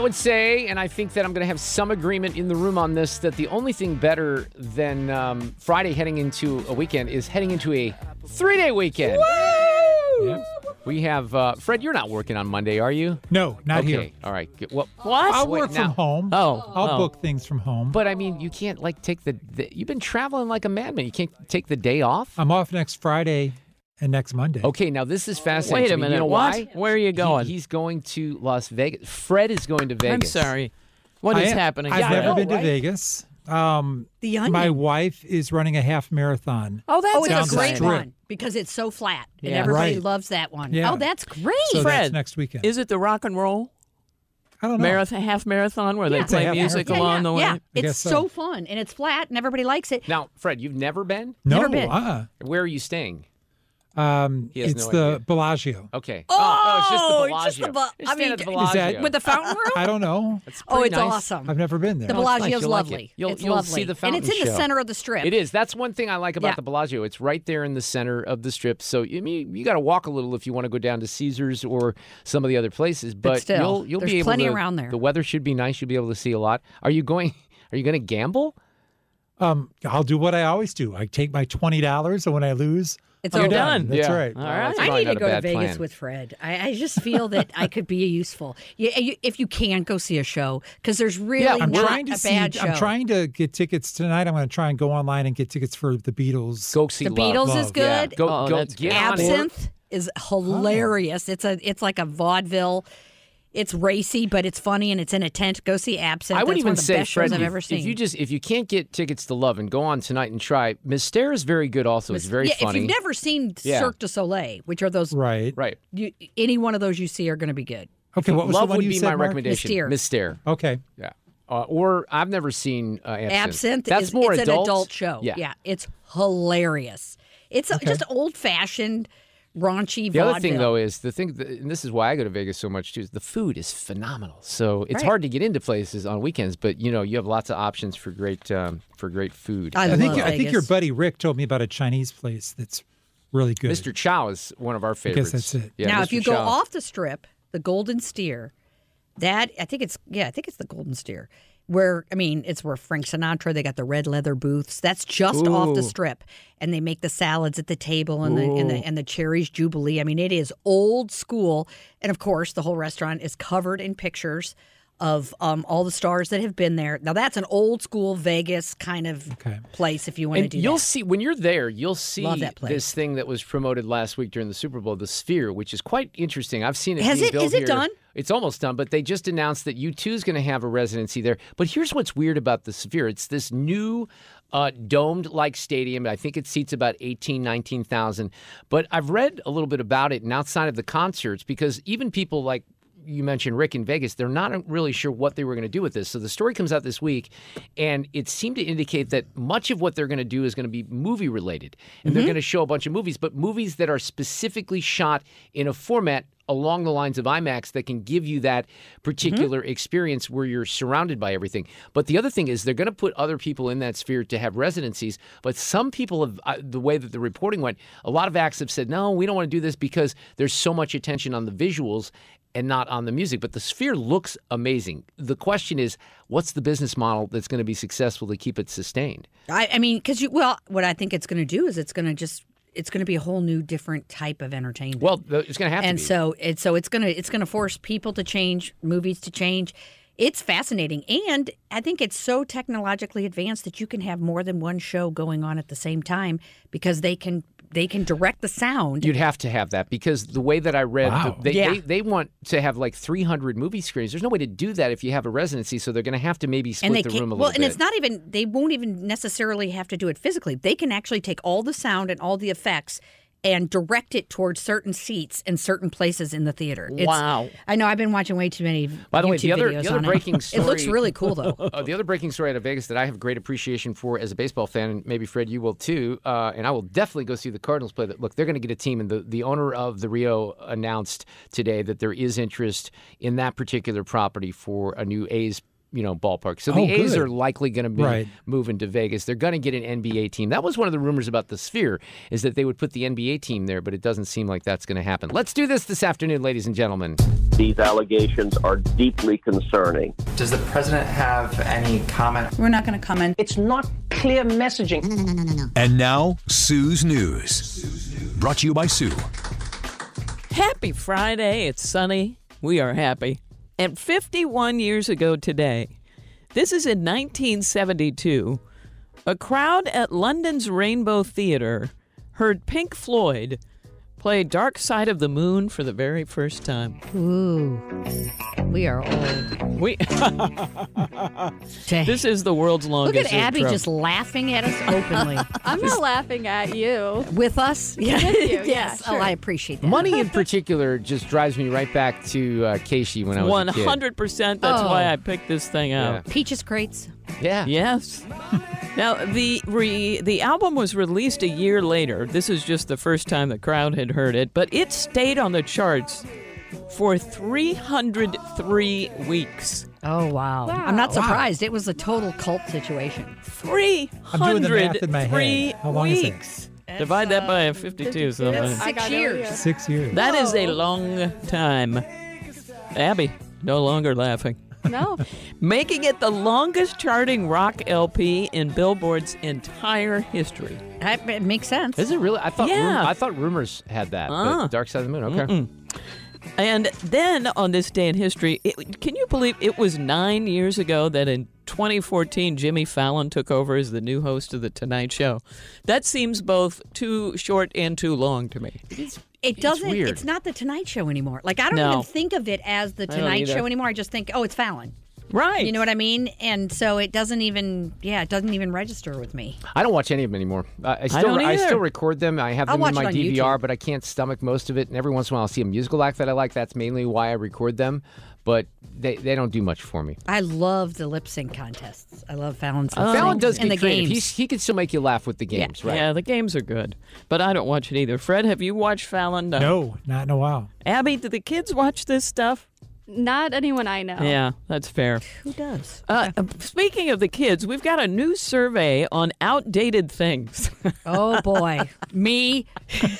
I would say, and I think that I'm going to have some agreement in the room on this, that the only thing better than um, Friday heading into a weekend is heading into a three day weekend. Yep. We have, uh, Fred, you're not working on Monday, are you? No, not okay. here. All right. Good. What? I'll Wait, work now- from home. Oh. I'll oh. book things from home. But I mean, you can't like take the, the. You've been traveling like a madman. You can't take the day off. I'm off next Friday and next Monday. Okay, now this is fascinating. Wait a minute, You know what? why? Where are you He- going? he's going to Las Vegas. Fred is going to Vegas. I'm sorry. What I is am- happening? I've Yeah, never know, been to right? Vegas. Um, The Onion. my wife is running a half marathon. Oh, that's Down a great strip. one because it's so flat and Yeah. everybody Right. loves that one. Yeah. Oh, that's great. So that's Fred, next weekend. Is it the rock and roll I don't know. marathon, half marathon where Yeah. they play music marathon. along the way? yeah, I it's so. so. fun and it's flat and everybody likes it. Now, Fred, you've never been. no, Never been. uh-uh. Where are you staying? Um, He has it's no the idea. Bellagio. Okay. Oh, it's just the Bellagio. just the Be- Just I mean, at the is that- With the fountain room? I don't know. oh, it's nice. awesome. I've never been there. the No, is nice. Bellagio's You'll like lovely. it. You'll- it's you'll lovely. see the fountain. and it's in fountain the show. center of the strip. It is. That's one thing I like about Yeah. the Bellagio. It's right there in the center of the strip. So I mean, you got to walk a little if you want to go down to Caesars or some of the other places. But, still, you'll you'll there's be able plenty to. around there. The weather should be nice. You'll be able to see a lot. Are you going? Are you going to gamble? Um, I'll do what I always do. I take my twenty dollars, and when I lose, It's I'm all done. done. That's Yeah. right. All right. that's I need to go to Vegas plan. with Fred. I, I just feel that I could be useful. You, you, if you can go see a show, because there's really yeah, I'm not trying to a see. bad show. I'm trying to get tickets tonight. I'm going to try and go online and get tickets for the Beatles. Go see the Love. Beatles is Love, Yeah. good. Go Oh, go get good. on. Absinthe is hilarious. It's a it's like a vaudeville. It's racy, but it's funny and it's in a tent. Go see Absinthe. I would That's even one of the say, best Fred, shows I've if, ever seen. if you just if you can't get tickets to Love and go on tonight and try, Mystere is very good. Also, it's very yeah, funny. if you've never seen Yeah. Cirque du Soleil, which are those, Right. right. you, any one of those you see are going to be good. Okay. What was Love the one would you be said, my Mark? recommendation. Mystere. Mystere. Okay. Yeah. Uh, or I've never seen uh, Absinthe. Absinthe That's is more it's adult. an adult show. Yeah. it's hilarious. It's a, just old fashioned, raunchy. The other thing, though, is the thing, that, and this is why I go to Vegas so much too. Is the food is phenomenal. So it's Right. hard to get into places on weekends, but you know you have lots of options for great um, for great food. I, I love think I think your buddy Rick told me about a Chinese place that's really good. Mr. Chow is one of our favorites. that's it. Yeah, now, Mr. if you go off the strip, the Golden Steer, that I think it's yeah, I think it's the Golden Steer. Where I mean, it's where Frank Sinatra. They got the red leather booths. That's just off the strip, and they make the salads at the table and the and the and the cherries jubilee. I mean, it is old school, and of course, the whole restaurant is covered in pictures of um, all the stars that have been there. Now, that's an old school Vegas kind of Okay. place. If you want to And do you'll that. see when you're there, you'll see this thing that was promoted last week during the Super Bowl, the Sphere, which is quite interesting. I've seen it. Has it- is it here. done? It's almost done, but they just announced that U2 is going to have a residency there. But here's what's weird about the Sphere: it's this new. Uh, domed-like stadium. I think it seats about 18, 19,000. But I've read a little bit about it, and outside of the concerts, because even people like you mentioned Rick in Vegas, they're not really sure what they were going to do with this. So the story comes out this week, and it seemed to indicate that much of what they're going to do is going to be movie related. And they're going to show a bunch of movies, but movies that are specifically shot in a format along the lines of IMAX that can give you that particular experience where you're surrounded by everything. But the other thing is they're going to put other people in that sphere to have residencies. But some people have, uh, the way that the reporting went, a lot of acts have said, no, we don't want to do this because there's so much attention on the visuals and not on the music. But the sphere looks amazing. The question is, what's the business model that's going to be successful to keep it sustained? I, I mean, because you, well, what I think it's going to do is it's going to just, it's going to be a whole new, different type of entertainment. Well, it's going to have and to be. so it's so it's gonna it's gonna force people to change, movies to change. It's fascinating, and I think it's so technologically advanced that you can have more than one show going on at the same time because they can they can direct the sound. You'd have to have that because the way that I read, Wow. the, they, Yeah. they they want to have like 300 movie screens. There's no way to do that if you have a residency, so they're going to have to maybe split the room a well, little Well, and bit. it's not even they won't even necessarily have to do it physically. They can actually take all the sound and all the effects and direct it towards certain seats and certain places in the theater. It's- Wow. I know I've been watching way too many. By the way, the other the other on it. breaking story. It looks really cool though. Uh, the other breaking story out of Vegas that I have great appreciation for as a baseball fan, and maybe Fred, you will too, uh, and I will definitely go see the Cardinals play. That look, they're going to get a team, and the, the owner of the Rio announced today that there is interest in that particular property for a new A's. You know, ballpark. So the Oh, A's are likely going to be Right. moving to Vegas. They're going to get an NBA team. That was one of the rumors about the Sphere, is that they would put the NBA team there, but it doesn't seem like that's going to happen. Let's do this this afternoon, ladies and gentlemen. These allegations are deeply concerning. Does the president have any comment? We're not going to comment. It's not clear messaging. No, no, no, no, no. And now, Sue's News. Brought to you by Sue. Happy Friday. It's sunny. We are happy. And 51 years ago today, this is in 1972, a crowd at London's Rainbow Theatre heard Pink Floyd play Dark Side of the Moon for the very first time. Ooh, we are old. We Dang. This is the world's longest. Look longest at Abby intro. just laughing at us openly. I'm not laughing at you. With us? With you, yeah, yes. Oh. I appreciate that. Money in particular just drives me right back to uh, Casey when I was One a kid. hundred percent. That's Oh. why I picked this thing out. Peaches crates. Yeah. Yes. Now the re, the album was released a year later. This is just the first time the crowd had heard it, but it stayed on the charts for 303 weeks. Oh wow. I'm not surprised. It was a total cult situation. 303 I'm doing the math in my head. How long is it? weeks. Divide that by a 52 so That's six years. Six years. That is a long time. Abby, no longer laughing. No. Making it the longest charting rock LP in Billboard's entire history. That, it makes sense. Is it really? I thought. Yeah. Rum- I thought rumors had that. The uh-huh. Dark Side of the Moon. Okay. And then on this day in history, it, can you believe it was nine years ago that in 2014 Jimmy Fallon took over as the new host of The Tonight Show? That seems both too short and too long to me. It doesn't. weird. It's not the Tonight Show anymore. Like I don't No. even think of it as the Tonight. Show anymore. I just think, oh, it's Fallon. Right. You know what I mean? And so it doesn't even. Yeah, it doesn't even register with me. I don't watch any of them anymore. Uh, I still. don't I still record them. I have them in my DVR, YouTube. but I can't stomach most of it. And every once in a while, I'll see a musical act that I like. That's mainly why I record them. But they, they don't do much for me. I love the lip sync contests. I love Fallon's lip Fallon syncs does and get the creative. games. He's, he can still make you laugh with the games, right? Yeah, the games are good, but I don't watch it either. Fred, have you watched Fallon? No, not in a while. Abby, do the kids watch this stuff? Not anyone I know. Yeah, that's fair. Who does? Uh, uh, speaking of the kids, we've got a new survey on outdated things. Oh boy, me.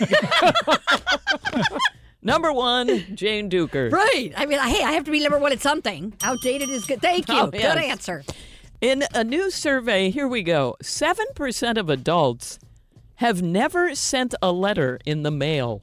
Number one, Jane Dueker. Right. I mean, hey, I have to be number one at something. Outdated is good. Thank oh, you. Oh, Good answer. In a new survey, here we go 7% of adults have never sent a letter in the mail.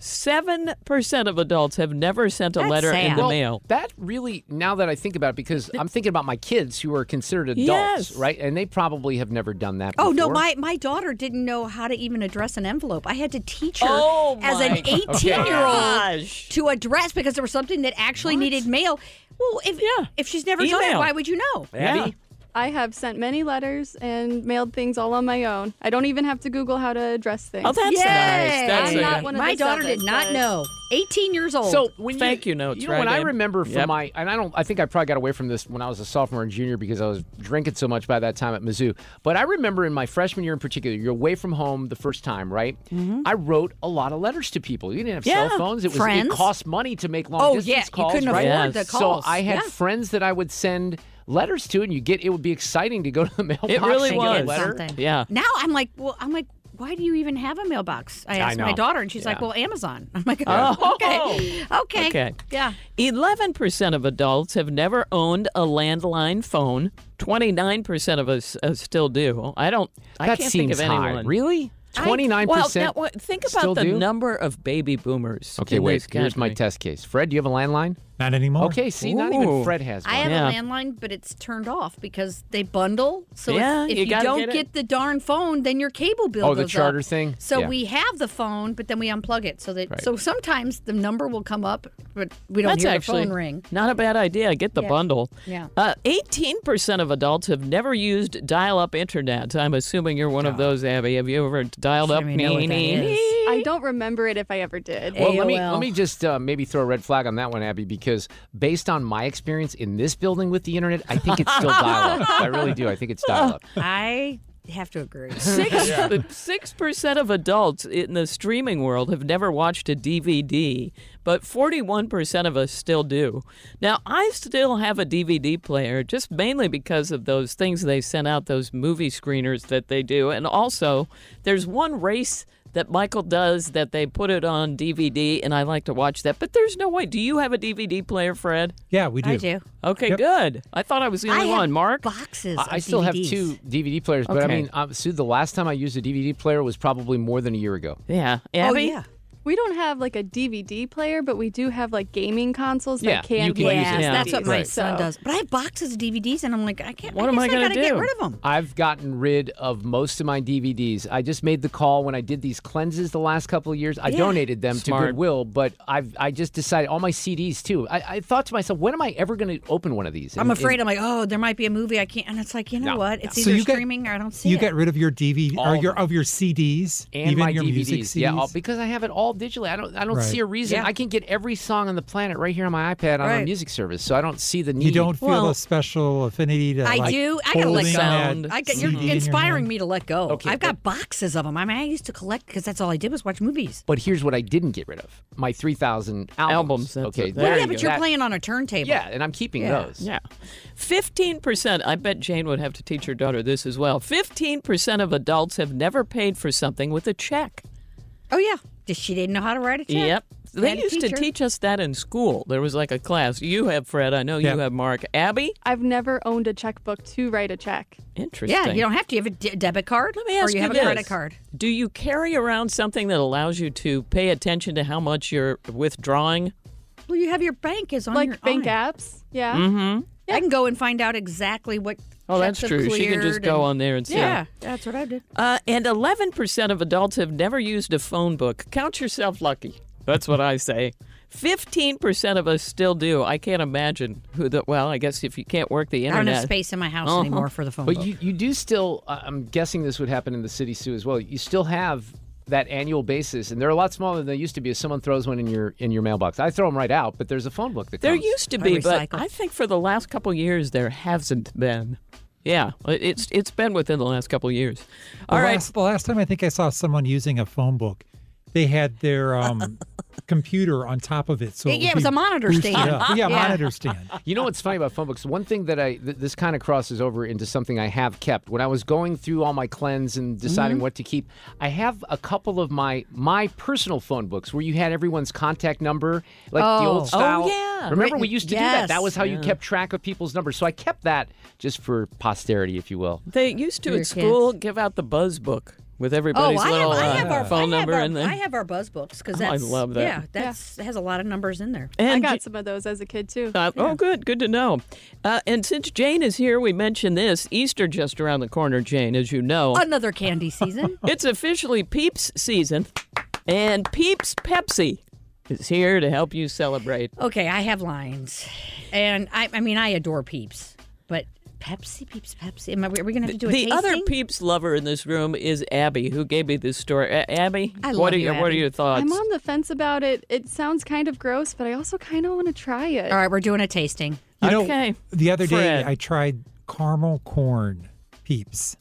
7% of adults have never sent a That's letter in sad. the Well, mail. that really, now that I think about it, because I'm thinking about my kids who are considered adults, Yes. right? And they probably have never done that Oh no, my my daughter didn't know how to even address an envelope. I had to teach her Oh, as an 18 year old to address because there was something that actually needed mail. Well, if Yeah. if she's never done it, why would you know? Abby, I have sent many letters and mailed things all on my own. I don't even have to Google how to address things. Oh, that's Yay! nice. That's I'm a- not one of My the daughter seven, did not but- know. 18 years old. So when Thank you, you notes, you know, right, when I remember from Yep. my, and I don't, I think I probably got away from this when I was a sophomore and junior because I was drinking so much by that time at Mizzou. But I remember in my freshman year in particular, you're away from home the first time, right? Mm-hmm. I wrote a lot of letters to people. You didn't have Yeah, cell phones. It was friends. it cost money to make long Oh, distance yeah, you calls. couldn't right? afford the Yes. calls. So I had Yeah. friends that I would send letters to, and you get it would be exciting to go to the mailbox. It really and get a was. letter. something. Yeah. Now I'm like, well, I'm like, why do you even have a mailbox? I asked my daughter, and she's like, well, Amazon. I'm like, Oh. oh, okay, okay, Okay. yeah. 11% of adults have never owned a landline phone. 29% of us uh, still do. I don't, I That can't seems think of high. anyone. Really? I- Twenty nine Well, percent. now, think about the do? number of baby boomers. Okay, in wait. this Here's my test case. Fred, do you have a landline? Not anymore. Okay, see, not even Ooh. Fred has one. I have Yeah. a landline, but it's turned off because they bundle. So Yeah, if, if you you, gotta don't get get, it. the darn phone, then your cable bill Oh, the goes charter up. thing? So Yeah. we have the phone, but then we unplug it. So that Right. so sometimes the number will come up, but we don't That's hear actually the phone ring. not a bad idea. Get the Yeah. bundle. Yeah. Uh, 18% of adults have never used dial-up internet. I'm assuming you're one of those, Abby. Have you ever dialed up? Sure, we know what that Nee, is. Nee. I don't remember it if I ever did. Well, let me AOL. let me just uh, maybe throw a red flag on that one, Abby, because based on my experience in this building with the internet, I think it's still dial-up. I really do. I think it's dial-up. I have to agree. Six six percent of adults in the streaming world have never watched a DVD, but forty-one percent of us still do. Now, I still have a DVD player, just mainly because of those things they sent out, those movie screeners that they do, and also there's one race that Michael does that they put it on DVD, and I like to watch that. But there's no way. Do you have a DVD player, Fred? Yeah, we do. I do. Okay, Yep. good. I thought I was the I only have one. Mark. boxes. I, of I still have two DVD players, but I mean, um, Sue, the last time I used a DVD player was probably more than a year ago. Yeah, Oh yeah. We don't have like a DVD player, but we do have like gaming consoles Yeah, that can you can play use it. Yes, Yeah. that's what my Right. son does. But I have boxes of DVDs, and I'm like, I can't. What I am I gonna gotta get do? rid of them. I've gotten rid of most of my DVDs. I just made the call when I did these cleanses the last couple of years. I Yeah. donated them Smart. to Goodwill, but I've I just decided all my CDs too. I, I thought to myself, when am I ever going to open one of these? I'm afraid and- I'm like, oh, there might be a movie I can't, and it's like, you know No, what? It's no. either you get- streaming or I don't see You it. get rid of your DVD All or of your of your CDs and even my your DVDs. music CDs. Yeah, all, because I have it all digitally. I don't I don't Right. see a reason. Yeah. I can get every song on the planet right here on my iPad on a Right. music service, so I don't see the need. you don't feel Well- a special affinity to I like do. I gotta let go. Sound. that I got, you're in inspiring hand. me to let go. Okay, I've got boxes of them. I mean, I used to collect because that's all I did was watch movies. But here's what I didn't get rid of: my 3,000 albums. Albums, that's okay, it. there There Well, you yeah, go. but you're That- playing on a turntable. Yeah, and I'm keeping Yeah. those. Yeah. 15%, I bet Jane would have to teach her daughter this as well. 15% of adults have never paid for something with a check. Oh yeah. Just she didn't know how to write a check. Yep. They Had a used to teacher. teach us that in school. There was like a class. You have Fred, I know you have Mark. Abby? I've never owned a checkbook to write a check. Interesting. Yeah, you don't have to. You have a de- debit card, Let me ask or you, you have this. a credit card. Do you carry around something that allows you to pay attention to how much you're withdrawing? Well, you have your bank is on like your bank on. apps. Yeah. Mm-hmm. I can go and find out exactly what. Oh, that's true. She can just cleared go and- on there and see. Yeah, that's what I did. Uh, and 11% of adults have never used a phone book. Count yourself lucky. That's what I say. 15% of us still do. I can't imagine who the, well, I guess if you can't work the internet. I don't internet. have space in my house Uh-huh. anymore for the phone. But book. you, you do still, I'm guessing this would happen in the city, Sue, as well. You still have that annual basis, and they're a lot smaller than they used to be if someone throws one in your in your mailbox. I throw them right out, but there's a phone book that There comes. used to I be, but. I think for the last couple years there hasn't been. Yeah, it's it's been within the last couple years. The All right. last, the last time I think I saw someone using a phone book, they had their um, computer on top of it. So Yeah, would yeah, it was a monitor stand. Yeah, Yeah. monitor stand. You know what's funny about phone books? One thing that I th- this kind of crosses over into something I have kept. When I was going through all my cleanse and deciding Mm-hmm. what to keep, I have a couple of my my personal phone books where you had everyone's contact number, like the old style. Oh, yeah. Remember Written- we used to do that. That was how you kept track of people's numbers. So I kept that just for posterity, if you will. They used to your at school kids. give out the buzz book with Oh, everybody's I have, little I uh, have our phone I have number our, in there. I have our buzz books because Oh, I love that. Yeah, that's has a lot of numbers in there. I got J- some of those as a kid too. Uh, Oh, good. Good to know. Uh, and since Jane is here, we mentioned this. Easter just around the corner, Jane, as you know. Another candy season. It's officially Peeps season, and Peeps Pepsi is here to help you celebrate. okay, I have lines, and I I mean I adore Peeps, but Pepsi, Peeps, Pepsi. Am I, are we going to have to do a the other? Peeps lover in this room is Abby, who gave me this story. A- Abby, I what love are you, your what are your thoughts? I'm on the fence about it. It sounds kind of gross, but I also kind of want to try it. All right, we're doing a tasting. You know, Okay. the other day Fred. I tried caramel corn peeps.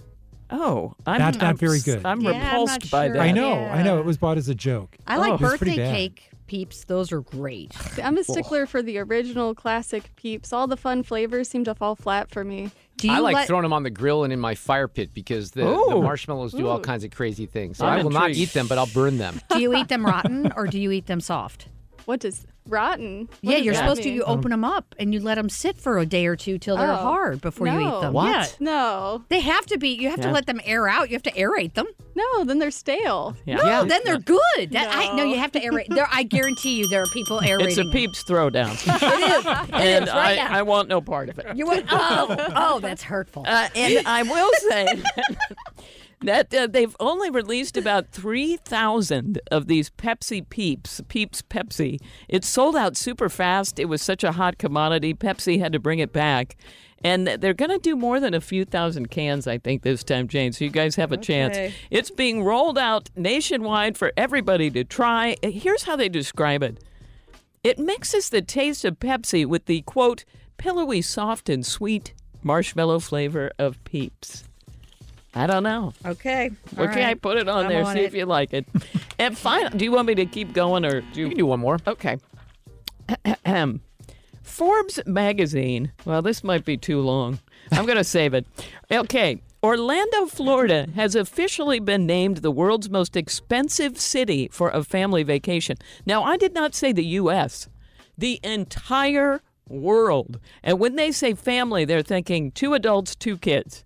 Oh, I'm Not- not I'm very good. I'm Yeah, I'm repulsed not by sure. that. I know, Yeah. I know. It was bought as a joke. I Oh. like It was pretty birthday bad. cake Peeps. Those are great. I'm a stickler for the original classic Peeps. All the fun flavors seem to fall flat for me. Do you I like let, throwing them on the grill and in my fire pit because the, the marshmallows do all kinds of crazy things. So I'm I will not eat them, but I'll burn them. do you eat them rotten or do you eat them soft? What does rotten? What yeah, you're that supposed to. mean? You open them up and you let them sit for a day or two till they're Oh. hard before you eat them. What? Yeah, No, they have to be. You have to let them air out. You have to aerate them. no, then they're stale. Yeah. No, Yeah. then they're good. That, I, no, No. you have to aerate. There, I guarantee you, there are people aerating. It's a. Peeps throwdown, It is. And is right I. I want no part of it. You went. Oh, oh, that's hurtful. Uh, and I will say that uh, they've only released about 3,000 of these Pepsi Peeps, Peeps Pepsi. It sold out super fast. It was such a hot commodity. Pepsi had to bring it back. And they're going to do more than a few thousand cans, I think, this time, Jane. So you guys have a chance. It's being rolled out nationwide for everybody to try. Here's how they describe it it mixes the taste of Pepsi with the quote, pillowy, soft, and sweet marshmallow flavor of Peeps. I don't know. okay. all Okay, I right. put it on I'm there. on see it. if you like it. and finally, do you want me to keep going or do You you? can do one more. Okay. Ahem. Forbes magazine. Well, this might be too long. I'm going to save it. Okay. Orlando, Florida has officially been named the world's most expensive city for a family vacation. Now, I did not say the U.S., the entire world. And when they say family, they're thinking two adults, two kids.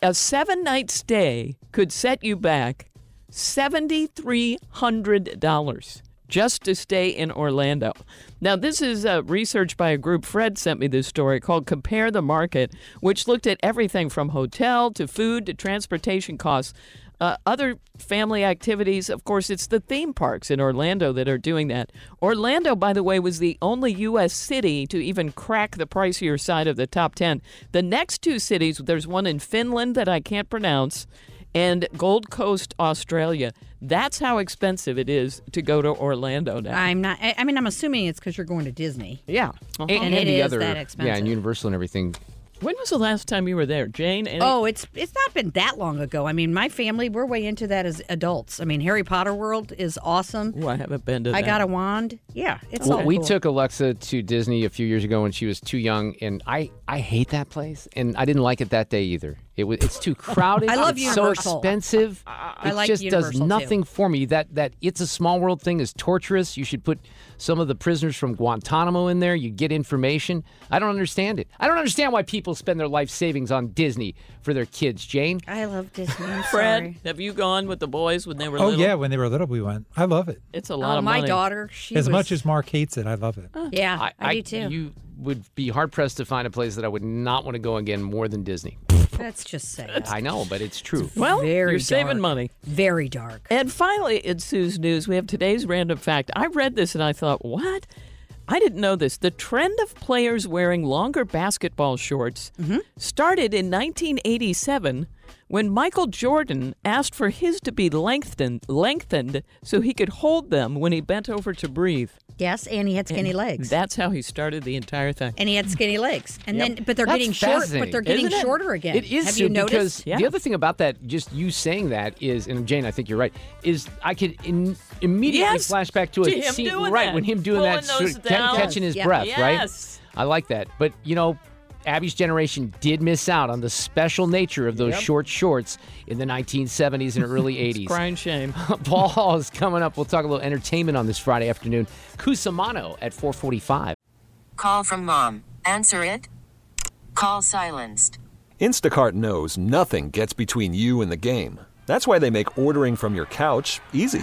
A seven night stay could set you back $7,300 just to stay in Orlando. Now, this is uh, research by a group. Fred sent me this story called Compare the Market, which looked at everything from hotel to food to transportation costs. Uh, other family activities, of course, it's the theme parks in Orlando that are doing that. Orlando, by the way, was the only U.S. city to even crack the pricier side of the top 10. The next two cities, there's one in Finland that I can't pronounce, and Gold Coast, Australia. That's how expensive it is to go to Orlando now. I'm not. I I mean, I'm assuming it's because you're going to Disney. yeah. And, And and is other, yeah, and Universal and everything. When was the last time you were there, Jane? Any- Oh, it's it's not been that long ago. I mean, my family we're way into that as adults. I mean, Harry Potter World is awesome. Ooh, I haven't been to I that. got a wand. Yeah, it's Well, all we cool. took Alexa to Disney a few years ago when she was too young, and I, I hate that place, and I didn't like it that day either. It was it's too crowded. I love it's so expensive. I it like just Universal, does too. nothing for me. That that it's a small world thing is torturous. You should put some of the prisoners from Guantanamo in there. You get information. I don't understand it. I don't understand why people spend their life savings on Disney for their kids. Jane, I love Disney. I'm Fred, sorry. have you gone with the boys when they were Oh little? yeah, when they were little, we went. I love it. It's a lot Oh, of my money. daughter. She As was, much as Mark hates it, I love it. yeah, I, do too. You would be hard pressed to find a place that I would not want to go again more than Disney. That's just sad. I know, but it's true. Well, Very you're saving dark. money. Very dark. And finally, in Sue's News, we have today's random fact. I read this and I thought, what? I didn't know this. The trend of players wearing longer basketball shorts Mm-hmm. started in 1987 when Michael Jordan asked for his to be lengthened, lengthened so he could hold them when he bent over to breathe. Yes, and he had skinny legs. That's how he started the entire thing. and he had skinny legs. And Yep. then, but they're That's getting short. But they're getting shorter again. It is Have you noticed? because Yeah. the other thing about that, just you saying that is, and Jane, I think you're right, is I could in, immediately Yes, flash back to a to him scene, right that, when him doing that, pulling those sort of down. catching his Yep. breath, Yes. right? I like that, but you know. Abby's generation did miss out on the special nature of those Yep. short shorts in the 1970s and early 80s. Crying shame. Paul Hall is coming up. We'll talk a little entertainment on this Friday afternoon. Cusimano at 445. Call from mom. Answer it. Call silenced. Instacart knows nothing gets between you and the game. That's why they make ordering from your couch easy.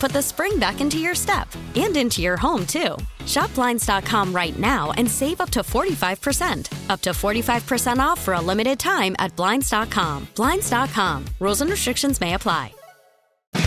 put the spring back into your step and into your home, too. Shop Blinds.com right now and save up to 45%. Up to 45% off for a limited time at Blinds.com. Blinds.com. Rules and restrictions may apply.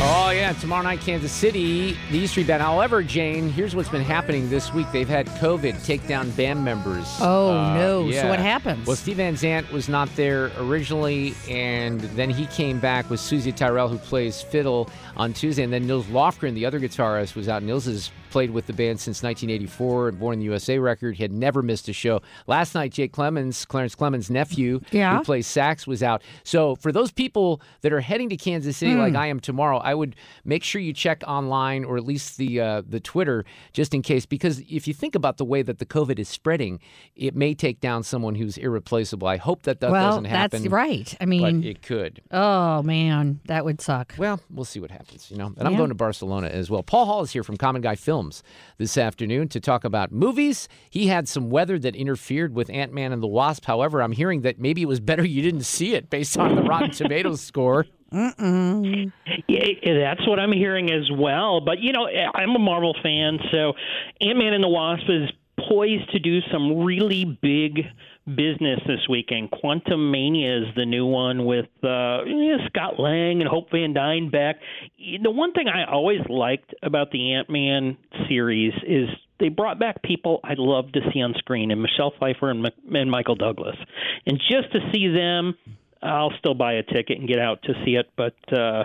Oh, yeah. Tomorrow night, Kansas City, the East Street Band. However, Jane, here's what's been happening this week. They've had COVID take down band members. Oh, Uh, no. yeah. So what happens? Well, Steve Van Zandt was not there originally, and then he came back with Soozie Tyrell, who plays fiddle on Tuesday, and then Nils Lofgren, the other guitarist, was out. Nils has played with the band since 1984 and Born in the USA record. He had never missed a show. Last night, Jake Clemons, Clarence Clemons' nephew, Yeah. who plays sax, was out. So for those people that are heading to Kansas City, Hmm. like I am tomorrow, I would make sure you check online or at least the uh, the Twitter just in case, because if you think about the way that the COVID is spreading, it may take down someone who's irreplaceable. I hope that that well, doesn't happen. that's right. I but mean, it could. oh man, that would suck. Well, we'll see what happens, you know. And I'm Yeah. going to Barcelona as well. Paul Hall is here from Common Guy Films this afternoon to talk about movies. He had some weather that interfered with Ant Man and the Wasp. However, I'm hearing that maybe it was better you didn't see it based on the Rotten Tomatoes score. Mm-mm. Yeah, that's what I'm hearing as well. But you know, I'm a Marvel fan, so Ant Man and the Wasp is poised to do some really big business this weekend. Quantumania is the new one with uh, Scott Lang and Hope Van Dyne back. The one thing I always liked about the Ant Man series is they brought back people I love to see on screen, and Michelle Pfeiffer and, and Michael Douglas, and just to see them. I'll still buy a ticket and get out to see it, but uh,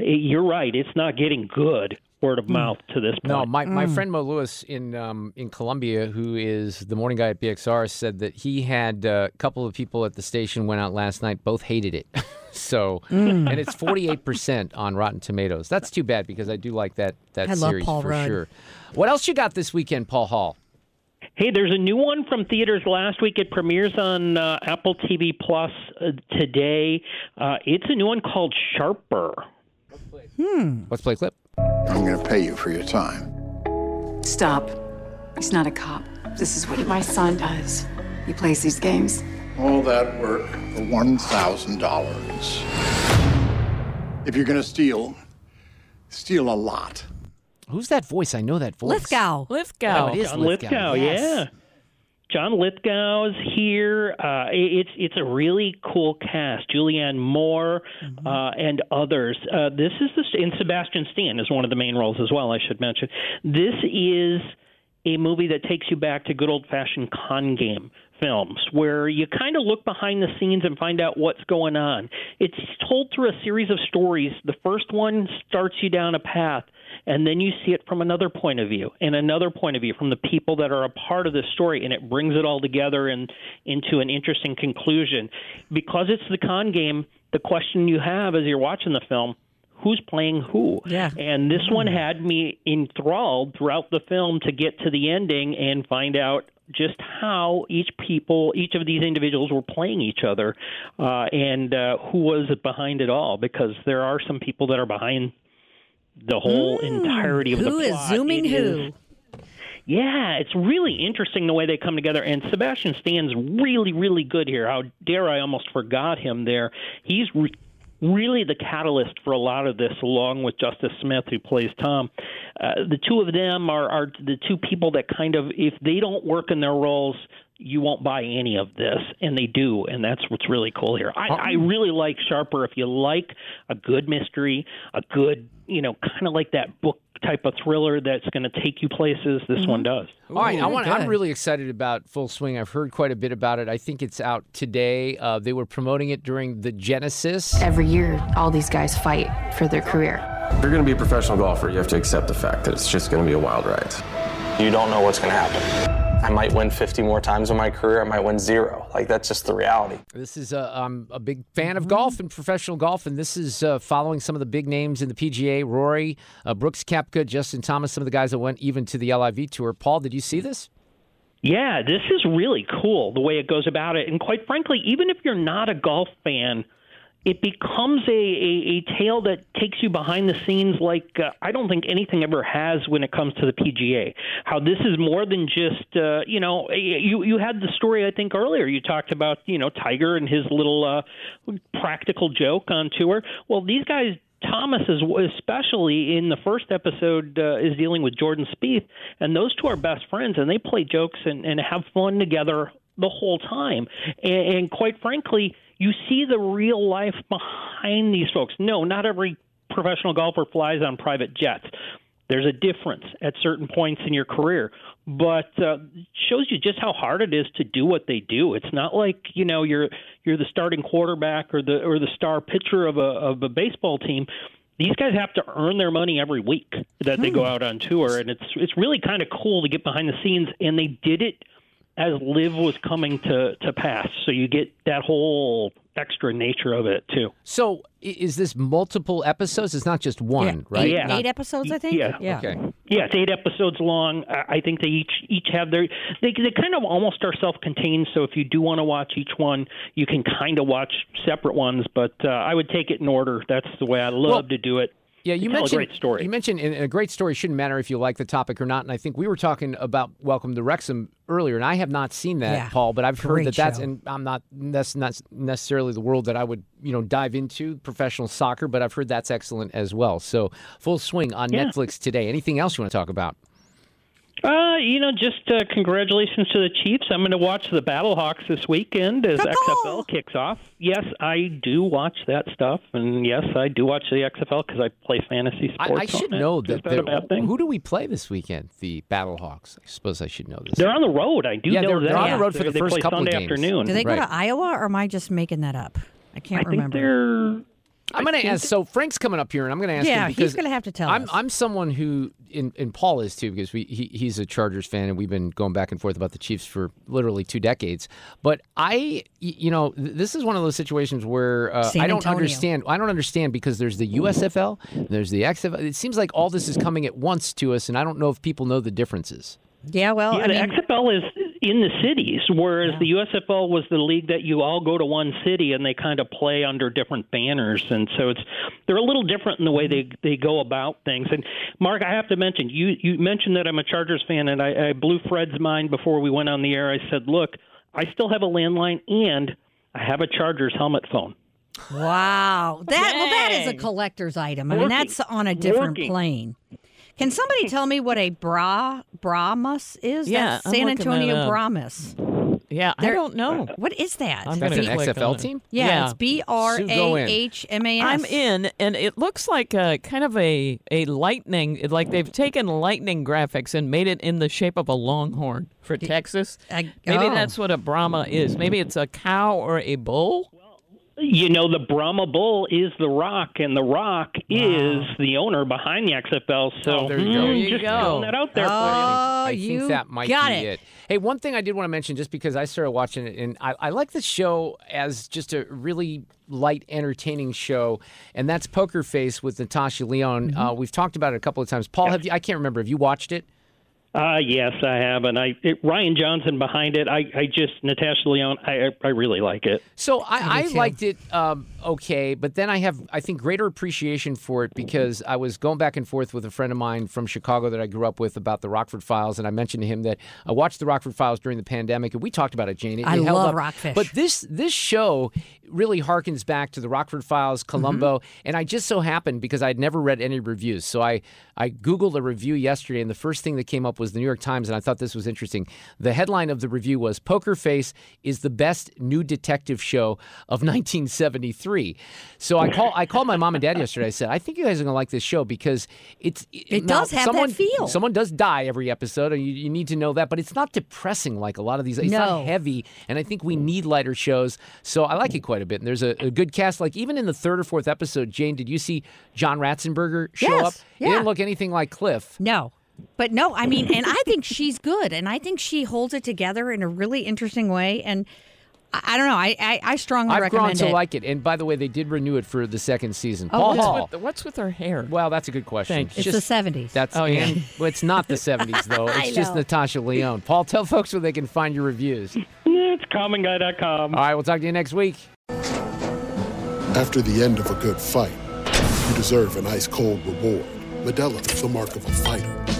you're right; it's not getting good word of mouth to this point. No, my, my friend Mo Lewis in um, in Columbia, who is the morning guy at BXR, said that he had uh, a couple of people at the station went out last night, both hated it. so, Mm. and it's forty eight percent on Rotten Tomatoes. That's too bad because I do like that that I love series Paul for Rudd. sure. What else you got this weekend, Paul Hall? Hey, there's a new one from theaters last week. It premieres on uh, Apple TV Plus uh, today. Uh, it's a new one called Sharper. Hmm. Let's play a clip. I'm going to pay you for your time. Stop. He's not a cop. This is what my son does. He plays these games. All that work for $1,000. If you're going to steal, steal a lot. Who's that voice? I know that voice. Lithgow. Lithgow. Oh, it is John Lithgow. Lithgow, yes. yeah. John Lithgow's here. Uh, it's it's a really cool cast. Julianne Moore uh, and others. Uh, this is the and Sebastian Stan is one of the main roles as well. I should mention. This is a movie that takes you back to good old fashioned con game films where you kind of look behind the scenes and find out what's going on. It's told through a series of stories. The first one starts you down a path and then you see it from another point of view and another point of view from the people that are a part of the story and it brings it all together and into an interesting conclusion because it's the con game the question you have as you're watching the film who's playing who Yeah. and this one had me enthralled throughout the film to get to the ending and find out just how each people, each of these individuals were playing each other, uh, and uh, who was behind it all. Because there are some people that are behind the whole entirety of the Hmm. Who is zooming It who? is- yeah, it's really interesting the way they come together. And Sebastian Stan's really, really good here. How dare I almost forgot him there. He's re- really the catalyst for a lot of this, along with Justice Smith, who plays Tom. Uh, the two of them are, are the two people that kind of, if they don't work in their roles, you won't buy any of this, and they do, and that's what's really cool here. I, I really like Sharper. If you like a good mystery, a good, you know, kind of like that book type of thriller that's going to take you places, this one does. All right, I want. I'm really excited about Full Swing. I've heard quite a bit about it. I think it's out today. Uh, they were promoting it during the Genesis. Every year, all these guys fight for their career. If you're going to be a professional golfer, you have to accept the fact that it's just going to be a wild ride. You don't know what's going to happen. I might win 50 more times in my career. I might win zero. Like that's just the reality. This is a, I'm a big fan of golf and professional golf, and this is uh, following some of the big names in the PGA: Rory, uh, Brooks Koepka, Justin Thomas, some of the guys that went even to the LIV tour. Paul, did you see this? Yeah, this is really cool the way it goes about it. And quite frankly, even if you're not a golf fan, it becomes a, a, a tale that takes you behind the scenes like uh, I don't think anything ever has when it comes to the PGA. How this is more than just uh, you know you you had the story I think earlier. You talked about you know Tiger and his little uh, practical joke on tour. Well, these guys Thomas is especially in the first episode uh, is dealing with Jordan Spieth, and those two are best friends, and they play jokes and, and have fun together the whole time. And, and quite frankly, you see the real life behind these folks. No, not every professional golfer flies on private jets. There's a difference at certain points in your career, but uh, shows you just how hard it is to do what they do. It's not like you know you're you're the starting quarterback or the or the star pitcher of a of a baseball team. These guys have to earn their money every week that they go out on tour, and it's it's really kind of cool to get behind the scenes. And they did it as LIV was coming to to pass. So you get that whole extra nature of it too. So is this multiple episodes? It's not just one, right? Yeah. Eight episodes, I think. Yeah. Okay. Yeah, it's eight episodes long. I I think they each each have their they they kind of almost are self-contained. So if you do want to watch each one, you can kind of watch separate ones. But uh, I would take it in order. That's the way I love to do it. Yeah, you mentioned a great story. You mentioned and a great story shouldn't matter if you like the topic or not. And I think we were talking about Welcome to Wrexham earlier, and I have not seen that, Yeah, Paul, but I've heard great that that's and I'm not that's not necessarily the world that I would you know dive into professional soccer, but I've heard that's excellent as well. So full swing on Yeah. Netflix today. Anything else you want to talk about? Uh, you know, just uh, congratulations to the Chiefs. I'm going to watch the Battlehawks this weekend as XFL kicks off. Yes, I do watch that stuff, and yes, I do watch the XFL because I play fantasy sports. I should on it. know Is that. that a they're- bad thing? Who do we play this weekend? The Battlehawks. I suppose I should know this. They're on the road. I do Yeah, know they're- that. they're on the road for the they first play couple Sunday games. afternoon. Do they go Right. to Iowa, or am I just making that up? I can't I think remember. They're. I'm going to ask. So Frank's coming up here, and I'm going to ask Yeah, him he's gonna have to tell I'm us. I'm someone who, and, and Paul is too, because we he, he's a Chargers fan, and we've been going back and forth about the Chiefs for literally two decades. But I, you know, this is one of those situations where uh, I don't Antonio. understand. I don't understand because there's the USFL, there's the XFL. It seems like all this is coming at once to us, and I don't know if people know the differences. Yeah, well, yeah, I the mean, XFL is in the cities, whereas the USFL was the league that you all go to one city and they kind of play under different banners, and so it's they're a little different in the way they they go about things. And Mark, I have to mention you you mentioned that I'm a Chargers fan, and I, I blew Fred's mind before we went on the air. I said, look, I still have a landline and I have a Chargers helmet phone. wow, that well, that is a collector's item. I mean, Working. that's on a different Working. plane. Can somebody hmm. tell me what a bra Brahmas is? Yeah, That's I'm San looking that Antonio. Brahmas. Yeah, I They're- don't know. What is that? I'm That's gonna an click XFL team? yeah, yeah. it's B R Sue, go A in. H M A S. I'm in, and it looks like a kind of a a lightning. Like they've taken lightning graphics and made it in the shape of a longhorn for Texas. I- Maybe oh. that's what a Brahma is. Maybe it's a cow or a bull. You know, the Brahma Bull is The Rock, and The Rock is the owner behind the XFL. So Oh, there you go. mm, There you just go. throwing that out there for you. Oh, I you think that might got be it. Hey, one thing I did want to mention, just because I started watching it, and I, I like the show as just a really light, entertaining show, and that's Poker Face with Natasha Lyonne. Mm-hmm. Uh, we've talked about it a couple of times. Paul, have you? I can't remember. Have you watched it? Uh, yes, I have, and I it, Rian Johnson behind it. I, I just Natasha Lyonne. I I really like it. So I, I liked it um, okay, but then I have I think greater appreciation for it because I was going back and forth with a friend of mine from Chicago that I grew up with about the Rockford Files, and I mentioned to him that I watched the Rockford Files during the pandemic, and we talked about it, Jane. It, I it held love up. Rockfish. but this this show really harkens back to the Rockford Files, Columbo, Mm-hmm. and I just so happened because I'd never read any reviews, so I I googled a review yesterday, and the first thing that came up was the New York Times, and I thought this was interesting. The headline of the review was "Poker Face is the best new detective show of 1973." So I call I called my mom and dad yesterday. I said, "I think you guys are going to like this show because it's It now, does have that someone, feel. Someone does die every episode, and you, you need to know that, but it's not depressing like a lot of these. It's No. not heavy, and I think we need lighter shows. So I like it quite a bit. And there's a, a good cast. Like even in the third or fourth episode, Jane, did you see John Ratzenberger show Yes, up? He yeah. didn't look anything like Cliff. No. But no, I mean, and I think she's good, and I think she holds it together in a really interesting way. And I, I don't know, I I, I strongly I've grown recommend to it. like it. And by the way, they did renew it for the second season. Oh, Paul what's Hall. With- what's with her hair? Well, that's a good question. Thank you. It's the 70s. That's Oh, yeah. and, well, it's not the 70s though. I It's just know. Natasha Lyonne. Paul, tell folks where they can find your reviews. It's commonguy.com. All right, we'll talk to you next week. After the end of a good fight, you deserve an ice cold reward. Modelo is the mark of a fighter.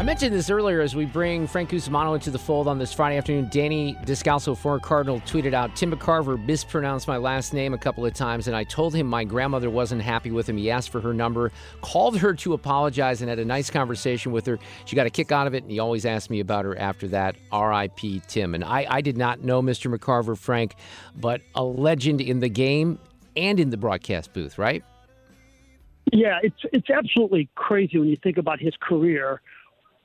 I mentioned this earlier as we bring Frank Cusimano into the fold on this Friday afternoon. Danny Descalso, former Cardinal, tweeted out Tim McCarver mispronounced my last name a couple of times, and I told him my grandmother wasn't happy with him. He asked for her number, called her to apologize, and had a nice conversation with her. She got a kick out of it, and he always asked me about her after that. R.I.P. Tim. And I, I did not know Mr. McCarver, Frank, but a legend in the game and in the broadcast booth, right? Yeah, it's it's absolutely crazy when you think about his career.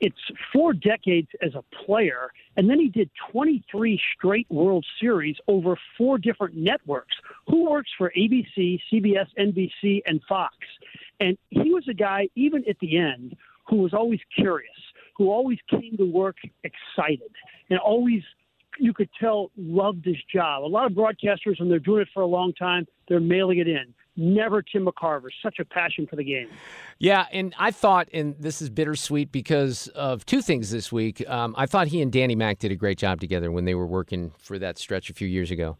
It's four decades as a player, and then he did 23 straight World Series over four different networks. Who works for ABC, CBS, NBC, and Fox? And he was a guy, even at the end, who was always curious, who always came to work excited, and always you could tell loved his job. A lot of broadcasters, when they're doing it for a long time, they're mailing it in. Never Tim McCarver. Such a passion for the game. Yeah, and I thought, and this is bittersweet because of two things this week. Um, I thought he and Danny Mac did a great job together when they were working for that stretch a few years ago.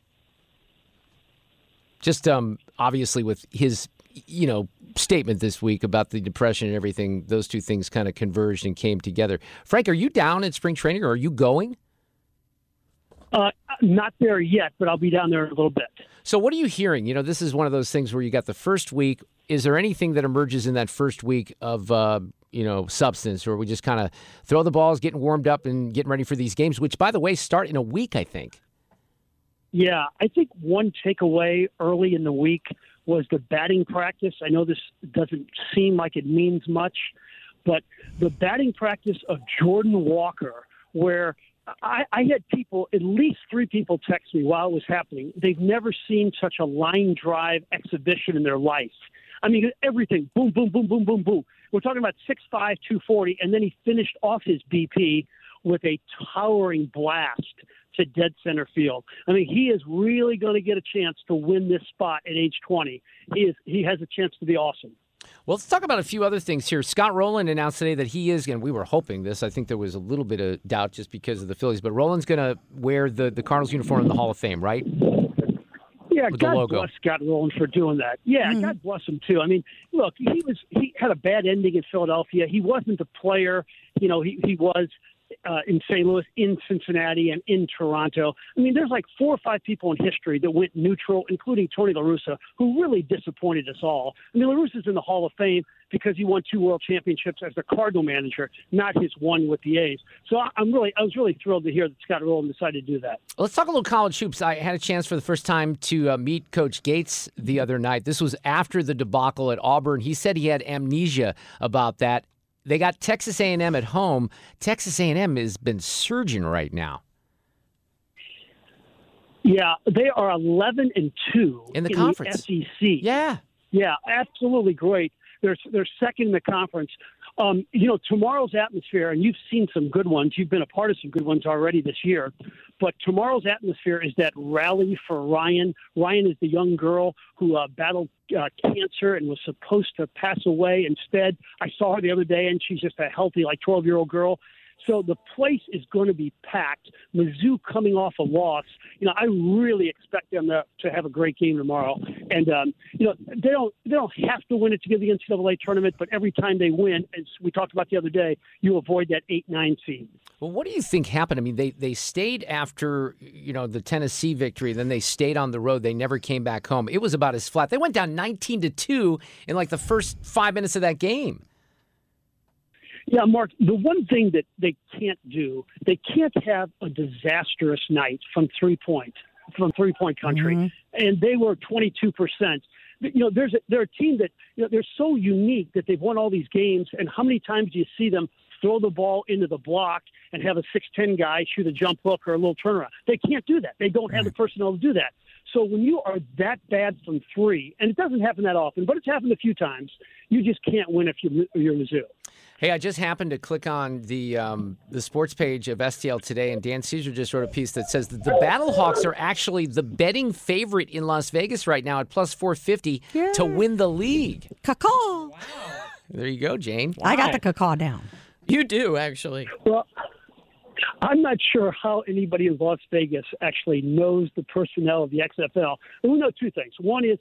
Just um, obviously with his, you know, statement this week about the depression and everything, those two things kind of converged and came together. Frank, are you down at spring training or are you going? Uh, not there yet, but I'll be down there in a little bit. So, what are you hearing? You know, this is one of those things where you got the first week. Is there anything that emerges in that first week of, uh, you know, substance, or we just kind of throw the balls, getting warmed up, and getting ready for these games, which, by the way, start in a week, I think. Yeah, I think one takeaway early in the week was the batting practice. I know this doesn't seem like it means much, but the batting practice of Jordan Walker, where I, I had people, at least three people text me while it was happening. They've never seen such a line drive exhibition in their life. I mean, everything boom, boom, boom, boom, boom, boom. We're talking about 6'5, 240, and then he finished off his BP with a towering blast to dead center field. I mean, he is really going to get a chance to win this spot at age 20. He is he has a chance to be awesome. Well, let's talk about a few other things here. Scott Rolen announced today that he is, and we were hoping this. I think there was a little bit of doubt just because of the Phillies, but Rolen's going to wear the, the Cardinals uniform in the Hall of Fame, right? Yeah, With the God logo. bless Scott Rolen for doing that. Yeah, mm-hmm. God bless him too. I mean, look, he was he had a bad ending in Philadelphia. He wasn't the player, you know, he he was uh, in St. Louis, in Cincinnati, and in Toronto. I mean, there's like four or five people in history that went neutral, including Tony La Russa, who really disappointed us all. I mean, La Russa's in the Hall of Fame because he won two World Championships as the Cardinal manager, not his one with the A's. So I'm really, I was really thrilled to hear that Scott Rolen decided to do that. Let's talk a little college hoops. I had a chance for the first time to uh, meet Coach Gates the other night. This was after the debacle at Auburn. He said he had amnesia about that. They got Texas A&M at home. Texas A&M has been surging right now. Yeah, they are 11 and 2 In the conference. SEC. Yeah. Yeah, absolutely great. They're they're second in the conference. Um, you know, tomorrow's atmosphere, and you've seen some good ones. You've been a part of some good ones already this year. But tomorrow's atmosphere is that rally for Ryan. Ryan is the young girl who uh, battled uh, cancer and was supposed to pass away. Instead, I saw her the other day, and she's just a healthy, like 12 year old girl. So the place is going to be packed. Mizzou coming off a loss. You know, I really expect them to, to have a great game tomorrow. And um, you know, they don't they don't have to win it to get the NCAA tournament, but every time they win, as we talked about the other day, you avoid that eight nine seed. Well, what do you think happened? I mean, they they stayed after you know the Tennessee victory, then they stayed on the road. They never came back home. It was about as flat. They went down 19 to two in like the first five minutes of that game. Yeah, Mark, the one thing that they can't do, they can't have a disastrous night from three point, from three point country. Mm-hmm. And they were 22%. You know, there's a, they're a team that, you know, they're so unique that they've won all these games. And how many times do you see them throw the ball into the block and have a 6'10 guy shoot a jump hook or a little turnaround? They can't do that. They don't have the personnel to do that. So when you are that bad from three, and it doesn't happen that often, but it's happened a few times, you just can't win if you're, you're Mizzou. Hey, I just happened to click on the um, the sports page of STL today, and Dan Caesar just wrote a piece that says that the Battlehawks are actually the betting favorite in Las Vegas right now at plus 450 to win the league. Caw. There you go, Jane. I got the caw down. You do, actually. Well, I'm not sure how anybody in Las Vegas actually knows the personnel of the XFL. And we know two things. One is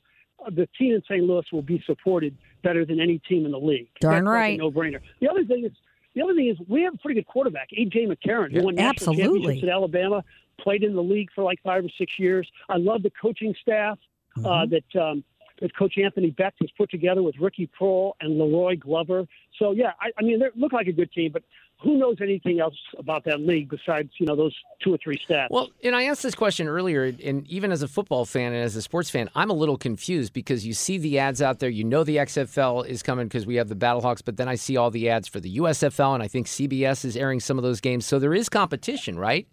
the team in St. Louis will be supported better than any team in the league. Darn That's right. a no-brainer. The other thing is the other thing is we have a pretty good quarterback, AJ McCarron, who won national Absolutely. championships at Alabama, played in the league for like five or six years. I love the coaching staff uh, that um, that Coach Anthony Becht has put together with Ricky Proehl and Leroy Glover. So yeah, I, I mean they look like a good team, but who knows anything else about that league besides you know those two or three stats? Well, and I asked this question earlier, and even as a football fan and as a sports fan, I'm a little confused because you see the ads out there. You know the XFL is coming because we have the Battlehawks, but then I see all the ads for the USFL, and I think CBS is airing some of those games. So there is competition, right?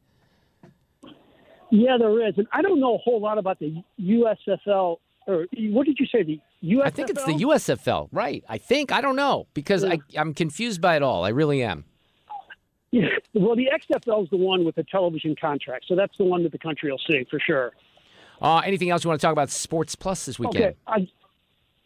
Yeah, there is, and I don't know a whole lot about the USFL. Or what did you say? The USFL? I think it's the USFL, right? I think I don't know because I, I'm confused by it all. I really am. Yeah, well, the XFL is the one with the television contract, so that's the one that the country will see for sure. Uh, anything else you want to talk about Sports Plus this weekend? Okay. I,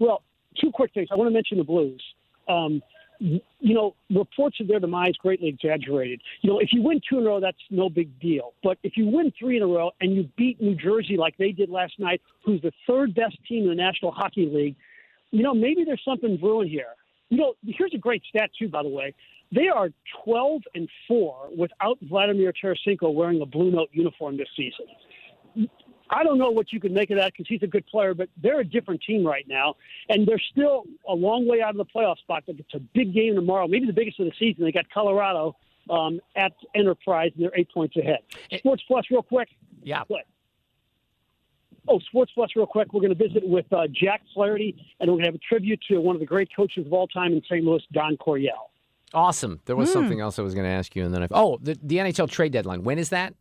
well, two quick things. I want to mention the Blues. Um, you know, reports of their demise greatly exaggerated. You know, if you win two in a row, that's no big deal. But if you win three in a row and you beat New Jersey like they did last night, who's the third best team in the National Hockey League, you know, maybe there's something brewing here. You know, here's a great stat too, by the way. They are 12 and four without Vladimir Tarasenko wearing a blue note uniform this season. I don't know what you can make of that because he's a good player, but they're a different team right now, and they're still a long way out of the playoff spot. But it's a big game tomorrow, maybe the biggest of the season. They got Colorado um, at Enterprise, and they're eight points ahead. Sports Plus, real quick. Yeah. What? Oh, Sports Plus, real quick. We're going to visit with uh, Jack Flaherty, and we're going to have a tribute to one of the great coaches of all time in St. Louis, Don Coryell. Awesome. There was Hmm. something else I was going to ask you, and then I oh the, the NHL trade deadline. When is that?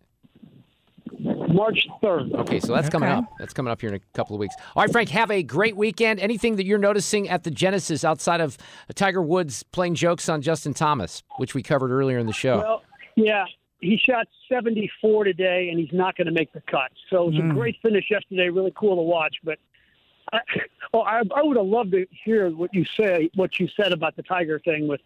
March 3rd. Okay, so that's coming up. That's coming up here in a couple of weeks. All right, Frank, have a great weekend. Anything that you're noticing at the Genesis outside of Tiger Woods playing jokes on Justin Thomas, which we covered earlier in the show? Well, yeah, he shot 74 today, and he's not going to make the cut. So it was Mm. a great finish yesterday. Really cool to watch. But I, oh, I, I would have loved to hear what you say, what you said about the Tiger thing. With,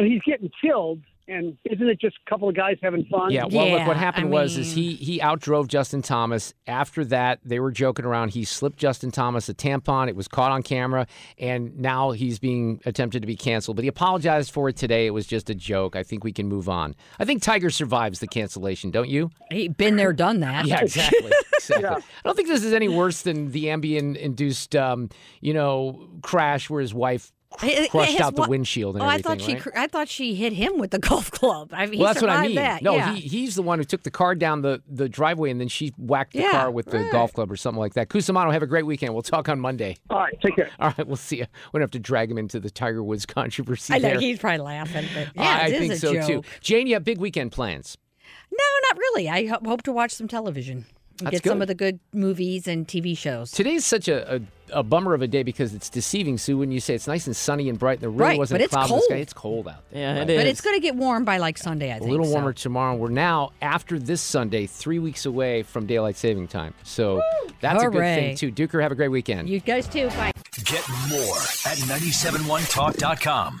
I mean, he's getting killed, and isn't it just a couple of guys having fun? Yeah, well, look, what happened was is he he outdrove Justin Thomas. After that, they were joking around. He slipped Justin Thomas a tampon. It was caught on camera, and now he's being attempted to be canceled. But he apologized for it today. It was just a joke. I think we can move on. I think Tiger survives the cancellation, don't you? He been there, done that. Yeah, exactly. exactly. I don't think this is any worse than the Ambien-induced, um, you know, crash where his wife It- crushed his out the wa- windshield and oh, I thought she. right? cr- I thought she hit him with the golf club. I mean, well, that's what I mean. That. No, yeah. he, he's the one who took the car down the, the driveway and then she whacked the Yeah, car with the right. golf club or something like that. Cusimano, have a great weekend. We'll talk on Monday. All right, take care. All right, we'll see you. We don't have to drag him into the Tiger Woods controversy I know there. he's probably laughing, but yeah, I it is think a so joke. too. Jane, you have big weekend plans. No, not really. I ho- hope to watch some television. And That's Get some of the good movies and TV shows. Today's such a, a, a bummer of a day because it's deceiving, Sue, when you say it's nice and sunny and bright and there really Right, wasn't but a it's cloud in the sky. cold. It's cold out there. Yeah, Right. it is. But it's going to get warm by like Sunday, I think. A little so. warmer tomorrow. We're now, after this Sunday, three weeks away from daylight saving time. So that's a good thing, too. Dueker, have a great weekend. You guys too. Bye. Get more at 971talk.com.